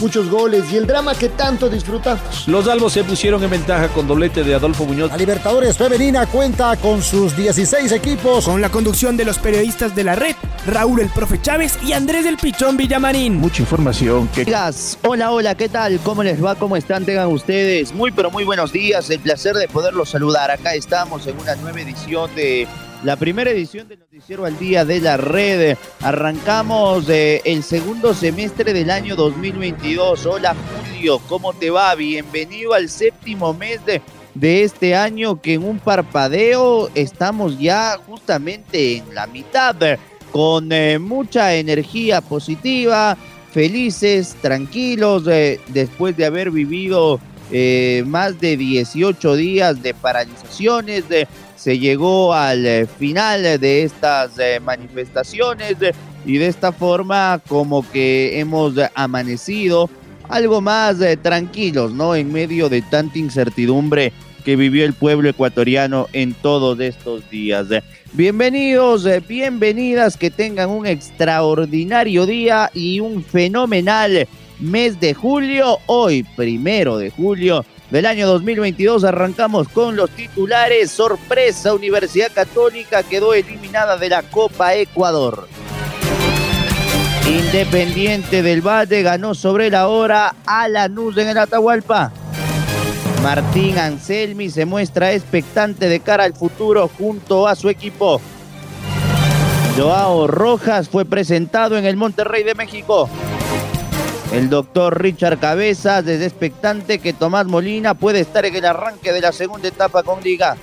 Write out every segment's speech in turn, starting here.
muchos goles y el drama que tanto disfrutamos. Los albos se pusieron en ventaja con doblete de Adolfo Muñoz. La Libertadores Femenina cuenta con sus 16 equipos. Con la conducción de los periodistas de la red, Raúl el Profe Chávez y Andrés del Pichón Villamarín. Mucha información que... Hola, hola, ¿qué tal? ¿Cómo les va? ¿Cómo están? Tengan ustedes muy, pero muy buenos días. El placer de poderlos saludar. Acá estamos en una nueva edición de la primera edición del Noticiero al Día de la Red. Arrancamos eh, el segundo semestre del año 2022. Hola Julio, ¿cómo te va? Bienvenido al séptimo mes de, de este año que en un parpadeo estamos ya justamente en la mitad con eh, mucha energía positiva, felices, tranquilos, eh, después de haber vivido más de 18 días de paralizaciones, de se llegó al eh, final de estas eh, manifestaciones y de esta forma como que hemos amanecido algo más eh, tranquilos, ¿no? En medio de tanta incertidumbre que vivió el pueblo ecuatoriano en todos estos días. Bienvenidos, bienvenidas, que tengan un extraordinario día y un fenomenal mes de julio, hoy primero de julio del año 2022. Arrancamos con los titulares. Sorpresa, Universidad Católica quedó eliminada de la Copa Ecuador. Independiente del Valle ganó sobre la hora a Lanús en el Atahualpa. Martín Anselmi se muestra expectante de cara al futuro junto a su equipo. Joao Rojas fue presentado en el Monterrey de México. El doctor Richard Cabezas desde expectante que Tomás Molina puede estar en el arranque de la segunda etapa con Liga.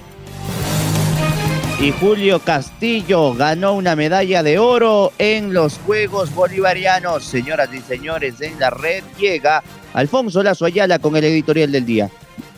Y Julio Castillo ganó una medalla de oro en los Juegos Bolivarianos. Señoras y señores, en la red llega Alfonso Lazo Ayala con el editorial del día.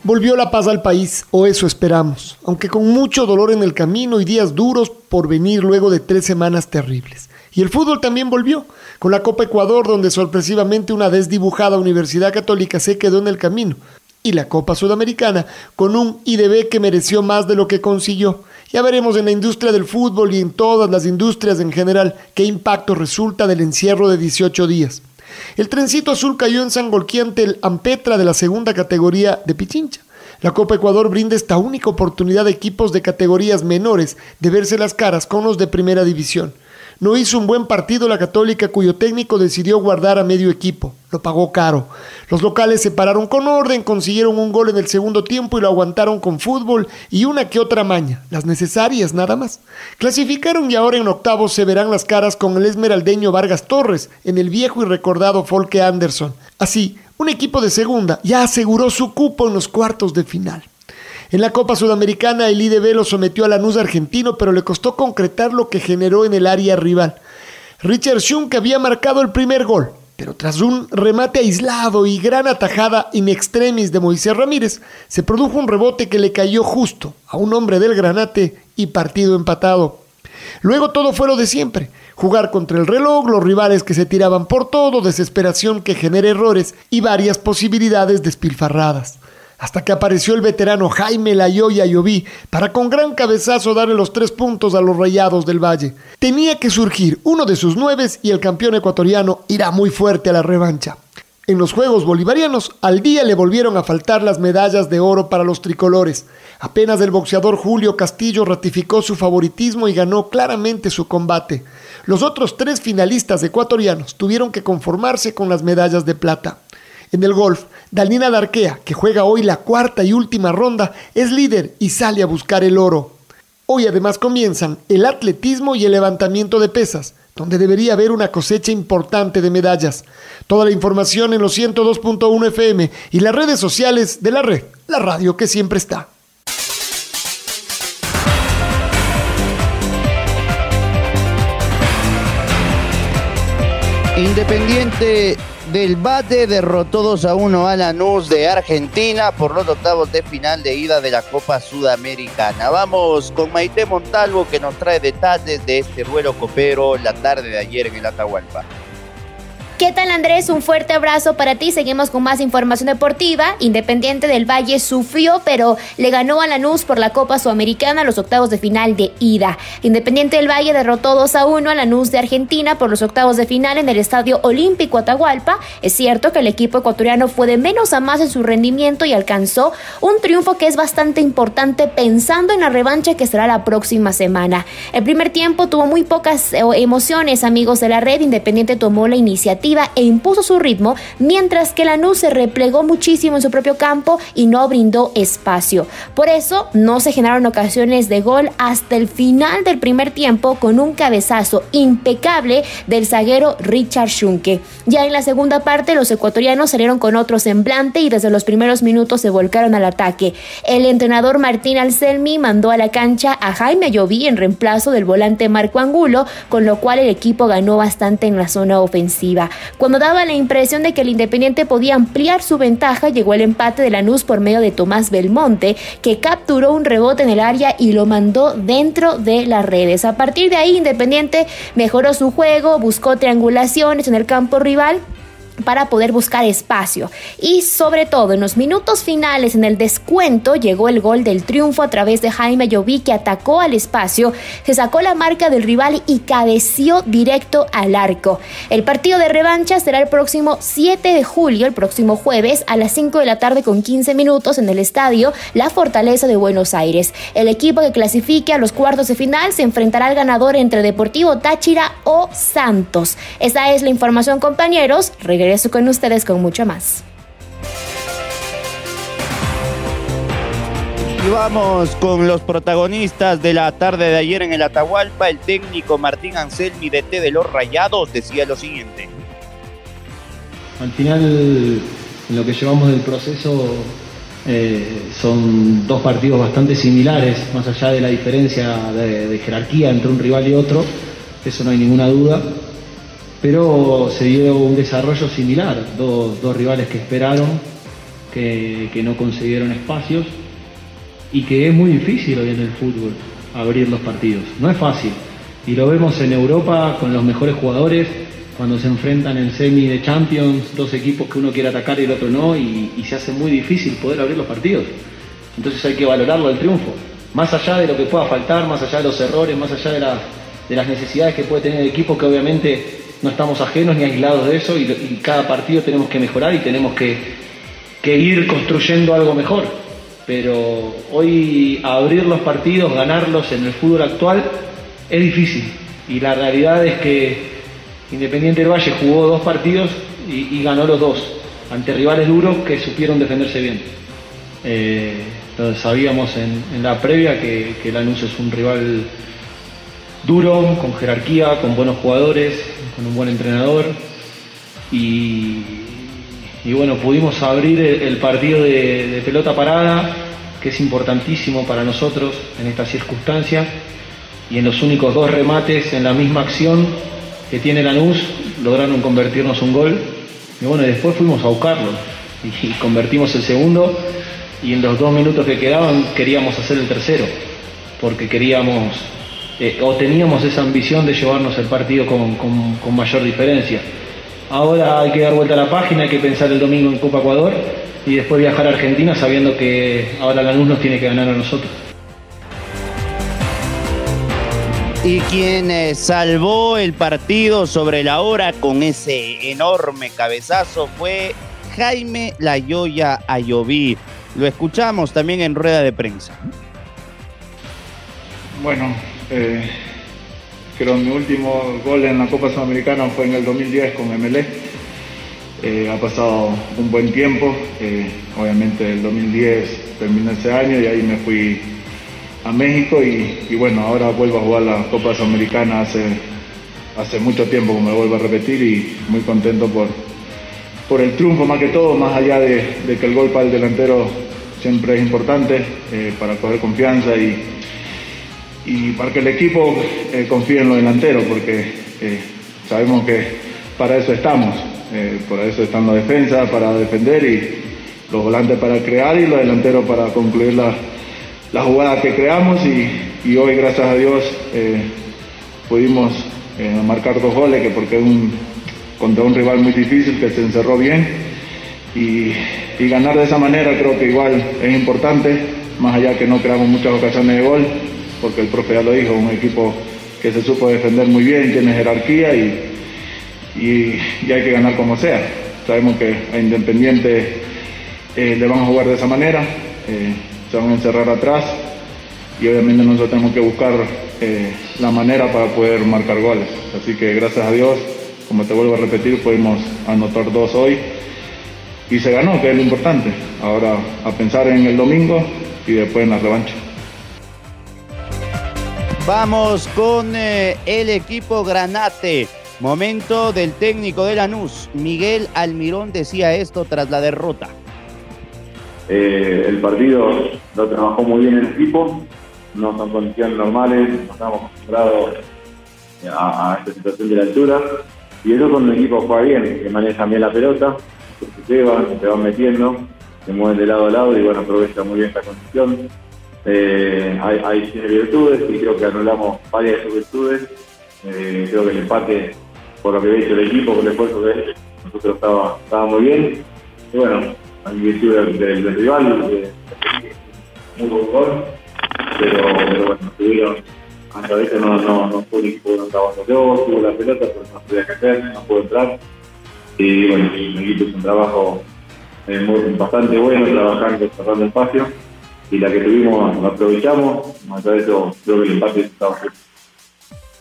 Volvió la paz al país, o eso esperamos, aunque con mucho dolor en el camino y días duros por venir luego de tres semanas terribles. Y el fútbol también volvió, con la Copa Ecuador, donde sorpresivamente una desdibujada Universidad Católica se quedó en el camino, y la Copa Sudamericana, con un IDB que mereció más de lo que consiguió. Ya veremos en la industria del fútbol y en todas las industrias en general qué impacto resulta del encierro de 18 días. El trencito azul cayó en San ante el Ampetra de la segunda categoría de Pichincha. La Copa Ecuador brinda esta única oportunidad a equipos de categorías menores de verse las caras con los de primera división. No hizo un buen partido la Católica cuyo técnico decidió guardar a medio equipo. Lo pagó caro. Los locales se pararon con orden, consiguieron un gol en el segundo tiempo y lo aguantaron con fútbol y una que otra maña, las necesarias nada más. Clasificaron y ahora en octavos se verán las caras con el esmeraldeño Vargas Torres en el viejo y recordado Folke Anderson. Así, un equipo de segunda ya aseguró su cupo en los cuartos de final. En la Copa Sudamericana el IDB lo sometió a Lanús argentino, pero le costó concretar lo que generó en el área rival. Richard Schunk había marcado el primer gol, pero tras un remate aislado y gran atajada in extremis de Moisés Ramírez, se produjo un rebote que le cayó justo a un hombre del Granate y partido empatado. Luego todo fue lo de siempre, jugar contra el reloj, los rivales que se tiraban por todo, desesperación que genera errores y varias posibilidades despilfarradas hasta que apareció el veterano Jaime Layoya Lloví para con gran cabezazo darle los tres puntos a los Rayados del Valle. Tenía que surgir uno de sus nueves y el campeón ecuatoriano irá muy fuerte a la revancha. En los Juegos Bolivarianos, al día le volvieron a faltar las medallas de oro para los tricolores. Apenas el boxeador Julio Castillo ratificó su favoritismo y ganó claramente su combate. Los otros tres finalistas ecuatorianos tuvieron que conformarse con las medallas de plata. En el golf, Dalina Darquea, que juega hoy la cuarta y última ronda, es líder y sale a buscar el oro. Hoy además comienzan el atletismo y el levantamiento de pesas, donde debería haber una cosecha importante de medallas. Toda la información en los 102.1 FM y las redes sociales de la red, la radio que siempre está. Independiente del Bate derrotó 2 a 1 a Lanús de Argentina por los octavos de final de ida de la Copa Sudamericana. Vamos con Maite Montalvo que nos trae detalles de este duelo copero la tarde de ayer en el Atahualpa. ¿Qué tal Andrés? Un fuerte abrazo para ti. Seguimos con más información deportiva. Independiente del Valle sufrió, pero le ganó a Lanús por la Copa Sudamericana los octavos de final de ida. Independiente del Valle derrotó 2 a 1 a Lanús de Argentina por los octavos de final en el Estadio Olímpico Atahualpa. Es cierto que el equipo ecuatoriano fue de menos a más en su rendimiento y alcanzó un triunfo que es bastante importante pensando en la revancha que será la próxima semana. El primer tiempo tuvo muy pocas eh, emociones, amigos de la red. Independiente tomó la iniciativa e impuso su ritmo, mientras que Lanús se replegó muchísimo en su propio campo y no brindó espacio. Por eso no se generaron ocasiones de gol hasta el final del primer tiempo con un cabezazo impecable del zaguero Richard Schunke. Ya en la segunda parte los ecuatorianos salieron con otro semblante y desde los primeros minutos se volcaron al ataque. El entrenador Martín Alcelmi mandó a la cancha a Jaime Ayoví en reemplazo del volante Marco Angulo, con lo cual el equipo ganó bastante en la zona ofensiva. Cuando daba la impresión de que el Independiente podía ampliar su ventaja, llegó el empate de Lanús por medio de Tomás Belmonte, que capturó un rebote en el área y lo mandó dentro de las redes. A partir de ahí, Independiente mejoró su juego, buscó triangulaciones en el campo rival para poder buscar espacio. Y sobre todo en los minutos finales, en el descuento, llegó el gol del triunfo a través de Jaime Lloví que atacó al espacio, se sacó la marca del rival y cabeció directo al arco. El partido de revancha será el próximo 7 de julio, el próximo jueves, a las 5 de la tarde con 15 minutos en el estadio La Fortaleza de Buenos Aires. El equipo que clasifique a los cuartos de final se enfrentará al ganador entre Deportivo Táchira o Santos. Esa es la información, compañeros regreso con ustedes con mucho más. Y vamos con los protagonistas de la tarde de ayer en el Atahualpa. El técnico Martín Anselmi de T de los Rayados decía lo siguiente. Al final, en lo que llevamos del proceso, eh, son dos partidos bastante similares, más allá de la diferencia de jerarquía entre un rival y otro, eso no hay ninguna duda pero se dio un desarrollo similar, dos, rivales que esperaron, que, no consiguieron espacios y que es muy difícil hoy en el fútbol abrir los partidos. No es fácil. Y lo vemos en Europa con los mejores jugadores, cuando se enfrentan en semi de Champions, dos equipos que uno quiere atacar y el otro no, y, se hace muy difícil poder abrir los partidos. Entonces hay que valorarlo el triunfo. Más allá de lo que pueda faltar, más allá de los errores, más allá de, de las necesidades que puede tener el equipo, que obviamente no estamos ajenos ni aislados de eso y, cada partido tenemos que mejorar y tenemos que, ir construyendo algo mejor. Pero hoy abrir los partidos, ganarlos en el fútbol actual es difícil. Y la realidad es que Independiente del Valle jugó dos partidos y, ganó los dos, ante rivales duros que supieron defenderse bien. Eh, entonces sabíamos en, la previa que, que Lanús es un rival duro, con jerarquía, con buenos jugadores, con un buen entrenador. Y, bueno, pudimos abrir el, partido de, pelota parada, que es importantísimo para nosotros en estas circunstancias. Y en los únicos dos remates en la misma acción que tiene Lanús, lograron convertirnos un gol. Y bueno, después fuimos a buscarlo y convertimos el segundo. Y en los dos minutos que quedaban queríamos hacer el tercero, porque queríamos eh, o teníamos esa ambición de llevarnos el partido con, mayor diferencia. Ahora hay que dar vuelta a la página, hay que pensar el domingo en Copa Ecuador y después viajar a Argentina sabiendo que ahora la luz nos tiene que ganar a nosotros. Y quien eh, salvó el partido sobre la hora con ese enorme cabezazo fue Jaime Layoya Ayoví. Lo escuchamos también en rueda de prensa. Bueno, eh, creo mi último gol en la Copa Sudamericana fue en el 2010 con MLE. Eh, ha pasado un buen tiempo, eh, obviamente el 2010 terminó ese año y ahí me fui a México y, bueno, ahora vuelvo a jugar la Copa Sudamericana hace, hace mucho tiempo, como lo vuelvo a repetir, y muy contento por, por el triunfo más que todo, más allá de, que el gol para el delantero siempre es importante eh, para coger confianza y, y para que el equipo eh, confíe en los delanteros, porque eh, sabemos que para eso estamos, eh, para eso están la defensa, para defender y los volantes para crear y los delanteros para concluir la, la jugada que creamos y, hoy gracias a Dios pudimos marcar dos goles, que porque es un, contra un rival muy difícil que se encerró bien y, y ganar de esa manera creo que igual es importante, más allá que no creamos muchas ocasiones de gol, porque el profe ya lo dijo, un equipo que se supo defender muy bien, tiene jerarquía y, y, hay que ganar como sea. Sabemos que a Independiente eh, le van a jugar de esa manera, eh, se van a encerrar atrás y obviamente nosotros tenemos que buscar eh, la manera para poder marcar goles. Así que gracias a Dios, como te vuelvo a repetir, pudimos anotar dos hoy y se ganó, que es lo importante. Ahora a pensar en el domingo y después en la revancha. Vamos con el equipo Granate. Momento del técnico de Lanús. Miguel Almirón decía esto tras la derrota. Eh, el partido lo trabajó muy bien el equipo, no son condiciones normales, no estamos acostumbrados a, esta situación de la altura. Y eso con un equipo juega bien, que maneja bien la pelota, que se llevan, se van metiendo, se mueven de lado a lado y bueno, aprovecha muy bien esta condición. Eh, hay, hay virtudes y creo que anulamos varias de sus virtudes. Eh, creo que el empate, por lo que hecho el equipo, por el esfuerzo que nosotros estaba, estaba muy bien. Y bueno, en virtud del, del, rival, de, muy buen gol, pero, pero bueno, tuvieron, hasta veces no, no, no fue un equipo que no trabajó tuvo la pelota, pero no podía caer, no pudo entrar. Y bueno, el equipo hizo un trabajo eh, muy, bastante bueno, trabajando, cerrando espacio, y la que tuvimos la aprovechamos, más allá de eso creo que el empate estaba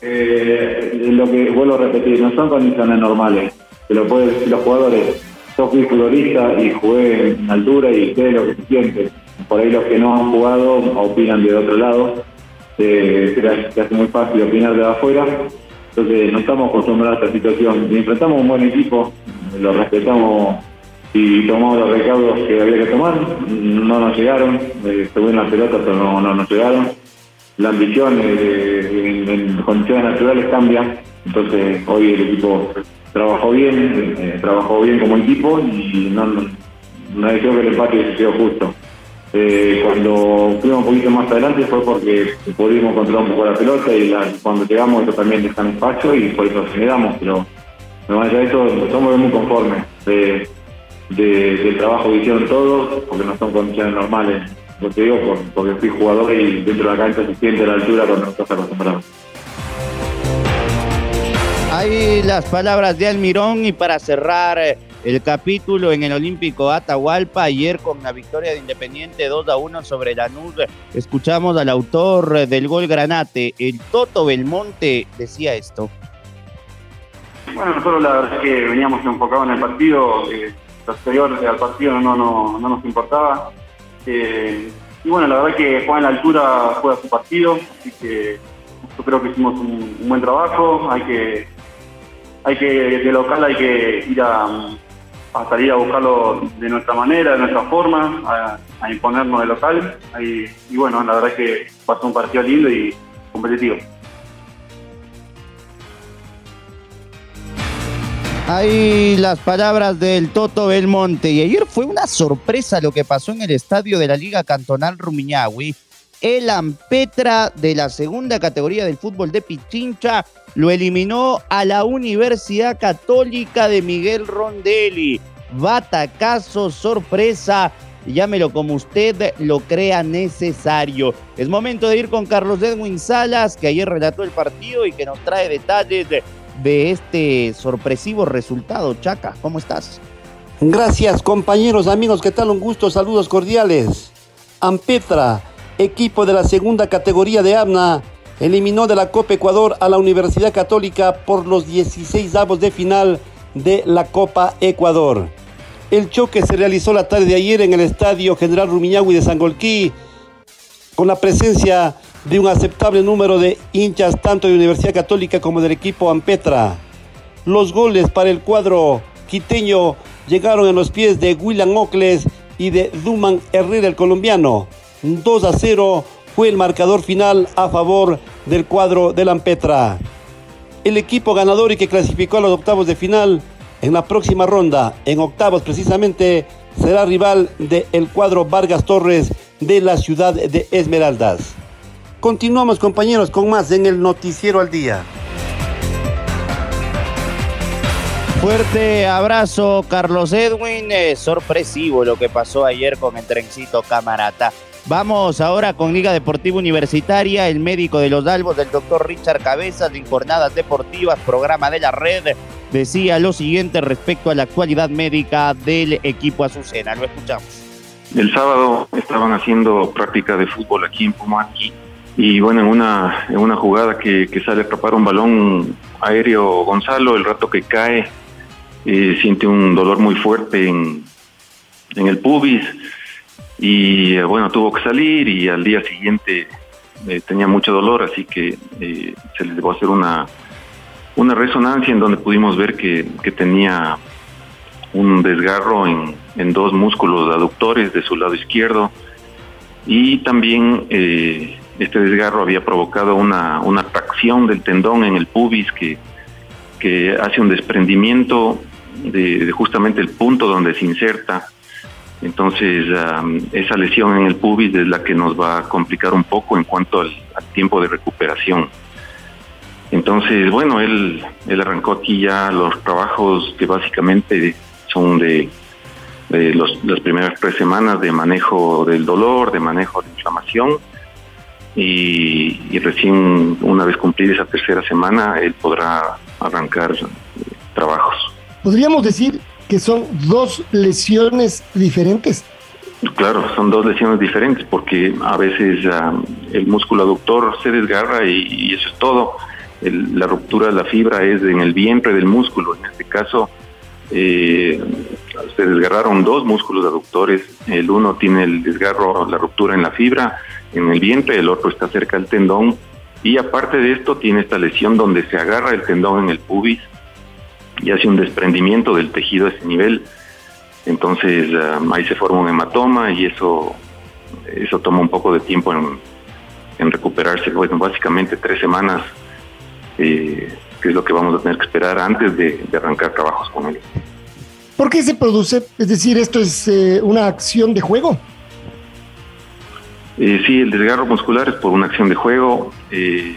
eh, lo que vuelvo a repetir, no son condiciones normales, que lo pueden decir los jugadores yo fui futbolista y jugué en altura y sé lo que se siente. Por ahí los que no han jugado opinan de otro lado. Eh, se hace muy fácil opinar de afuera. Entonces no estamos acostumbrados a esta situación. Y enfrentamos un buen equipo, lo respetamos y tomamos los recaudos que había que tomar. No nos llegaron, eh, se las pelotas, pero no, no nos llegaron. La ambición eh, en condiciones naturales cambia. Entonces hoy el equipo trabajó bien, eh, trabajó bien como equipo y no, no, creo que el empate se quedó justo. Eh, cuando fuimos un poquito más adelante fue porque pudimos controlar un poco la pelota y cuando llegamos eso también deja en espacio y por eso generamos, pero más allá de eso somos muy conformes de, del trabajo que hicieron todos, porque no son condiciones normales, lo te digo, porque fui jugador y dentro de la cancha se siente la altura cuando no estás acostumbrado. Ahí las palabras de Almirón y para cerrar eh, el capítulo en el Olímpico Atahualpa, ayer con la victoria de Independiente 2 a 1 sobre Lanús, escuchamos al autor del gol Granate, el Toto Belmonte, decía esto. Bueno, nosotros la verdad es que veníamos enfocados en el partido, eh, posterior al partido no, no, no nos importaba. Eh, y bueno, la verdad que Juan en la altura juega su partido, así que yo creo que hicimos un buen trabajo, hay que hay que, de local hay que ir a, salir a buscarlo de nuestra manera, de nuestra forma, a, imponernos de local. y bueno, la verdad que pasó un partido lindo y competitivo. Ahí las palabras del Toto Belmonte. Y ayer fue una sorpresa lo que pasó en el estadio de la Liga Cantonal Rumiñahui. El Ampetra de la segunda categoría del fútbol de Pichincha lo eliminó a la Universidad Católica de Miguel Rondelli. Batacazo, sorpresa, llámelo como usted lo crea necesario. Es momento de ir con Carlos Edwin Salas, que ayer relató el partido y que nos trae detalles de, de este sorpresivo resultado. Chaca, ¿cómo estás? Gracias compañeros, amigos, ¿qué tal? Un gusto, saludos cordiales. Ampetra, equipo de la segunda categoría de ABNA, eliminó de la Copa Ecuador a la Universidad Católica por los 16 avos de final de la Copa Ecuador. El choque se realizó la tarde de ayer en el Estadio General Rumiñahui de Sangolquí, con la presencia de un aceptable número de hinchas tanto de Universidad Católica como del equipo Ampetra. Los goles para el cuadro quiteño llegaron en los pies de William Ocles y de Duman Herrera el colombiano. 2 a 0 fue el marcador final a favor del cuadro de Lampetra. El equipo ganador y que clasificó a los octavos de final en la próxima ronda, en octavos precisamente, será rival del cuadro Vargas Torres de la ciudad de Esmeraldas. Continuamos compañeros con más en el Noticiero al Día. Fuerte abrazo, Carlos Edwin. Eh, sorpresivo lo que pasó ayer con el trencito Camarata. Vamos ahora con Liga Deportiva Universitaria, el médico de los Albos, del doctor Richard Cabezas, de Jornadas Deportivas, programa de la red, decía lo siguiente respecto a la actualidad médica del equipo Azucena. Lo escuchamos. El sábado estaban haciendo práctica de fútbol aquí en Pomaqui y bueno, en una, en una jugada que, que sale a atrapar un balón aéreo Gonzalo, el rato que cae, eh, siente un dolor muy fuerte en, en el pubis. Y eh, bueno, tuvo que salir y al día siguiente eh, tenía mucho dolor, así que se le debo hacer una, una resonancia en donde pudimos ver que, que tenía un desgarro en, en, dos músculos aductores de su lado izquierdo. Y también este desgarro había provocado una, una tracción del tendón en el pubis que, que hace un desprendimiento de, de justamente el punto donde se inserta entonces, esa lesión en el pubis es la que nos va a complicar un poco en cuanto al, tiempo de recuperación. Entonces, bueno, él, él arrancó aquí ya los trabajos que básicamente son de, las primeras tres semanas de manejo del dolor, de manejo de inflamación. Y, y recién una vez cumplida esa tercera semana, él podrá arrancar eh, trabajos. Podríamos decir que son dos lesiones diferentes. Claro, son dos lesiones diferentes porque a veces uh, el músculo aductor se desgarra y, y eso es todo. El, la ruptura de la fibra es en el vientre del músculo. En este caso, eh, se desgarraron dos músculos aductores. El uno tiene el desgarro, la ruptura en la fibra, en el vientre, el otro está cerca del tendón. Y aparte de esto, tiene esta lesión donde se agarra el tendón en el pubis y hace un desprendimiento del tejido a ese nivel. Entonces um, ahí se forma un hematoma y eso, eso toma un poco de tiempo en, recuperarse. Bueno, básicamente tres semanas, eh, que es lo que vamos a tener que esperar antes de, arrancar trabajos con él. ¿Por qué se produce? Es decir, ¿esto es eh, una acción de juego? Eh, sí, el desgarro muscular es por una acción de juego. Eh,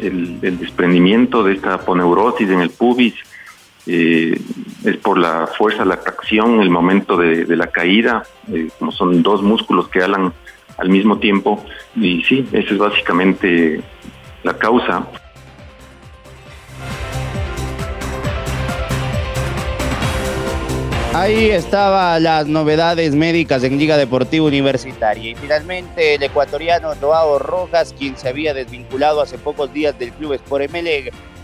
el, desprendimiento de esta aponeurosis en el pubis eh, es por la fuerza, la tracción, el momento de, de la caída, como son dos músculos que alan al mismo tiempo, y sí, esa es básicamente la causa. Ahí estaban las novedades médicas en Liga Deportiva Universitaria. Y finalmente el ecuatoriano Joao Rojas, quien se había desvinculado hace pocos días del club Sport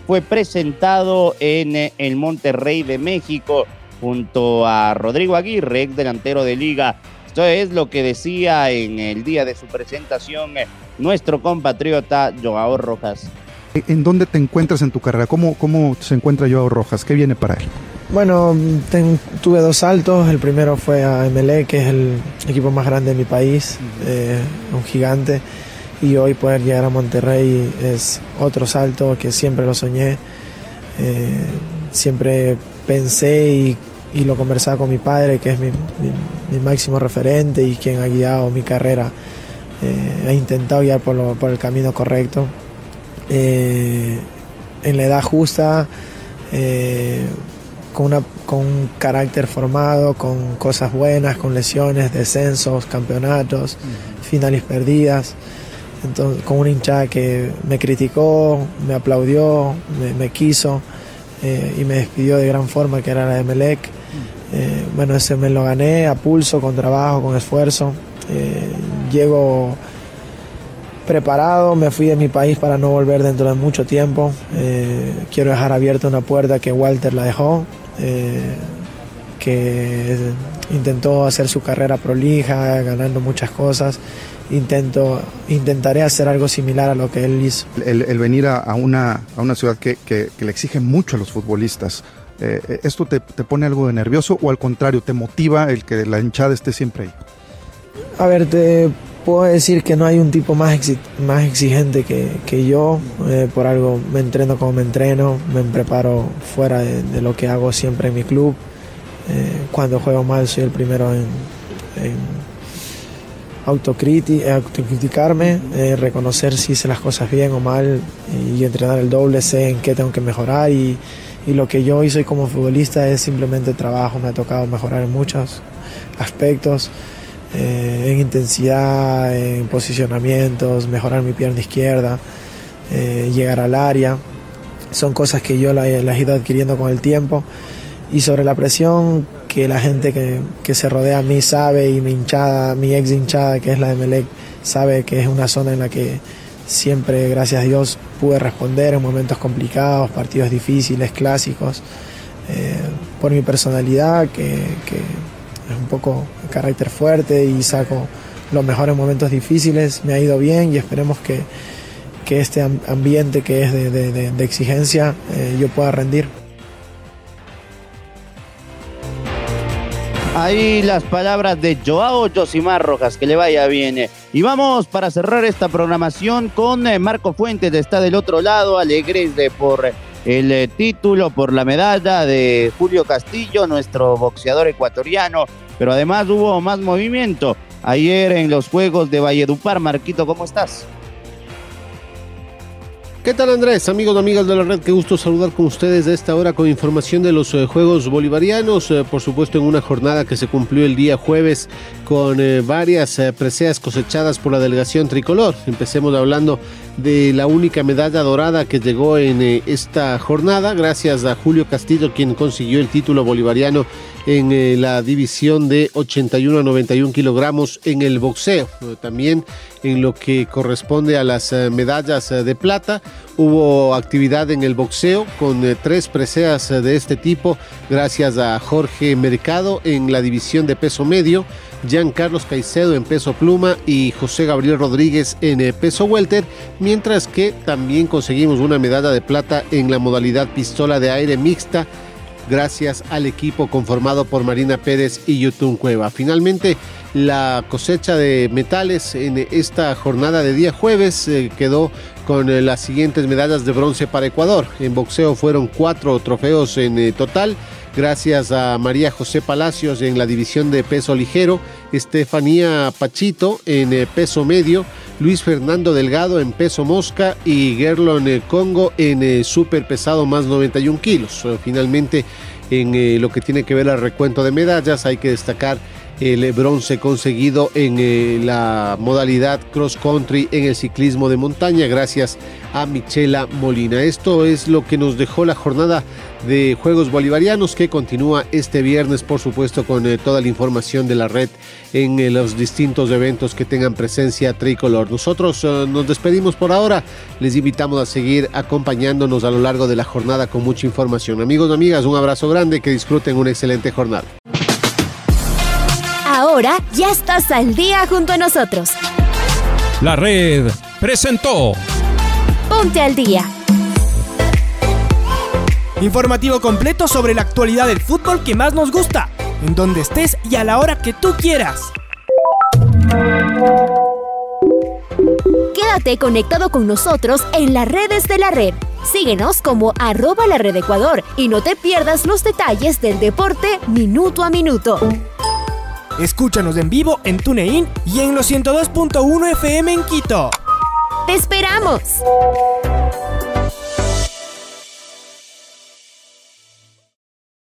fue presentado en el Monterrey de México junto a Rodrigo Aguirre, ex delantero de Liga. Esto es lo que decía en el día de su presentación nuestro compatriota Joao Rojas. ¿En dónde te encuentras en tu carrera? ¿Cómo, cómo se encuentra Joao Rojas? ¿Qué viene para él? Bueno, ten, tuve dos saltos. El primero fue a MLE, que es el equipo más grande de mi país, eh, un gigante. Y hoy poder llegar a Monterrey es otro salto que siempre lo soñé. Eh, siempre pensé y, y, lo conversaba con mi padre, que es mi, mi, mi, máximo referente y quien ha guiado mi carrera. Eh, ha intentado guiar por, lo, por el camino correcto. Eh, en la edad justa con, una, con un carácter formado, con cosas buenas, con lesiones, descensos, campeonatos, finales perdidas. Entonces, con una hinchada que me criticó, me aplaudió, me, me quiso eh, y me despidió de gran forma, que era la de Melec. Eh, bueno, ese me lo gané a pulso, con trabajo, con esfuerzo. Eh, llego preparado, me fui de mi país para no volver dentro de mucho tiempo. quiero dejar abierta una puerta que Walter la dejó, eh, que intentó hacer su carrera prolija, ganando muchas cosas. Intento, intentaré hacer algo similar a lo que él hizo. El, el venir a, a, una, a una ciudad que, que, que, le exige mucho a los futbolistas, eh, ¿esto te, te, pone algo de nervioso o al contrario, te motiva el que la hinchada esté siempre ahí? A ver, te puedo decir que no hay un tipo más, exi más exigente que, que yo. Eh, por algo me entreno como me entreno, me preparo fuera de, de lo que hago siempre en mi club. Eh, cuando juego mal soy el primero en, en autocriti autocriticarme, eh, reconocer si hice las cosas bien o mal y entrenar el doble, sé en qué tengo que mejorar y, y lo que yo hice como futbolista es simplemente trabajo, me ha tocado mejorar en muchos aspectos, eh, en intensidad, en posicionamientos, mejorar mi pierna izquierda, eh, llegar al área, son cosas que yo las, he ido adquiriendo con el tiempo. Y sobre la presión que la gente que, que, se rodea a mí sabe y mi hinchada, mi ex hinchada que es la de Melec, sabe que es una zona en la que siempre, gracias a Dios, pude responder en momentos complicados, partidos difíciles, clásicos, eh, por mi personalidad, que, es un poco carácter fuerte y saco los mejores momentos difíciles, me ha ido bien y esperemos que, que este ambiente que es de, exigencia eh, yo pueda rendir. Ahí las palabras de Joao Josimar Rojas, que le vaya bien. Y vamos para cerrar esta programación con eh, Marco Fuentes, está del otro lado, alegres de por el eh, título, por la medalla de Julio Castillo, nuestro boxeador ecuatoriano, pero además hubo más movimiento ayer en los Juegos de Valledupar. Marquito, ¿cómo estás? ¿Qué tal Andrés? Amigos amigas de la red, qué gusto saludar con ustedes a esta hora con información de los eh, Juegos Bolivarianos, eh, por supuesto en una jornada que se cumplió el día jueves con varias preseas cosechadas por la delegación tricolor. Empecemos hablando de la única medalla dorada que llegó en esta jornada, gracias a Julio Castillo, quien consiguió el título bolivariano en la división de 81 a 91 kilogramos en el boxeo. También en lo que corresponde a las medallas de plata, Hubo actividad en el boxeo con eh, tres preseas eh, de este tipo gracias a Jorge Mercado en la división de peso medio, Carlos Caicedo en peso pluma y José Gabriel Rodríguez en eh, peso welter, mientras que también conseguimos una medalla de plata en la modalidad pistola de aire mixta gracias al equipo conformado por Marina Pérez y Yutun Cueva. Finalmente, la cosecha de metales en esta jornada de día jueves quedó con eh, las siguientes medallas de bronce para Ecuador. En boxeo fueron cuatro trofeos en eh, total. Gracias a María José Palacios en la división de peso ligero, Estefanía Pachito en eh, peso medio, Luis Fernando Delgado en peso mosca y Gerlon Congo en super pesado más 91 kilos. Finalmente, en lo que tiene que ver al recuento de medallas, hay que destacar el bronce conseguido en eh, la modalidad cross country en el ciclismo de montaña gracias a Michela Molina. Esto es lo que nos dejó la jornada de Juegos Bolivarianos que continúa este viernes por supuesto con eh, toda la información de la red en eh, los distintos eventos que tengan presencia tricolor. Nosotros nos despedimos por ahora, les invitamos a seguir acompañándonos a lo largo de la jornada con mucha información. Amigos amigas, un abrazo grande, que disfruten una excelente jornada. Ahora ya estás al día junto a nosotros. La red presentó. Ponte al día. Informativo completo sobre la actualidad del fútbol que más nos gusta, en donde estés y a la hora que tú quieras. Quédate conectado con nosotros en las redes de la red. Síguenos como arroba la red Ecuador y no te pierdas los detalles del deporte minuto a minuto. Escúchanos en vivo en TuneIn y en los 102.1 FM en Quito. ¡Te esperamos!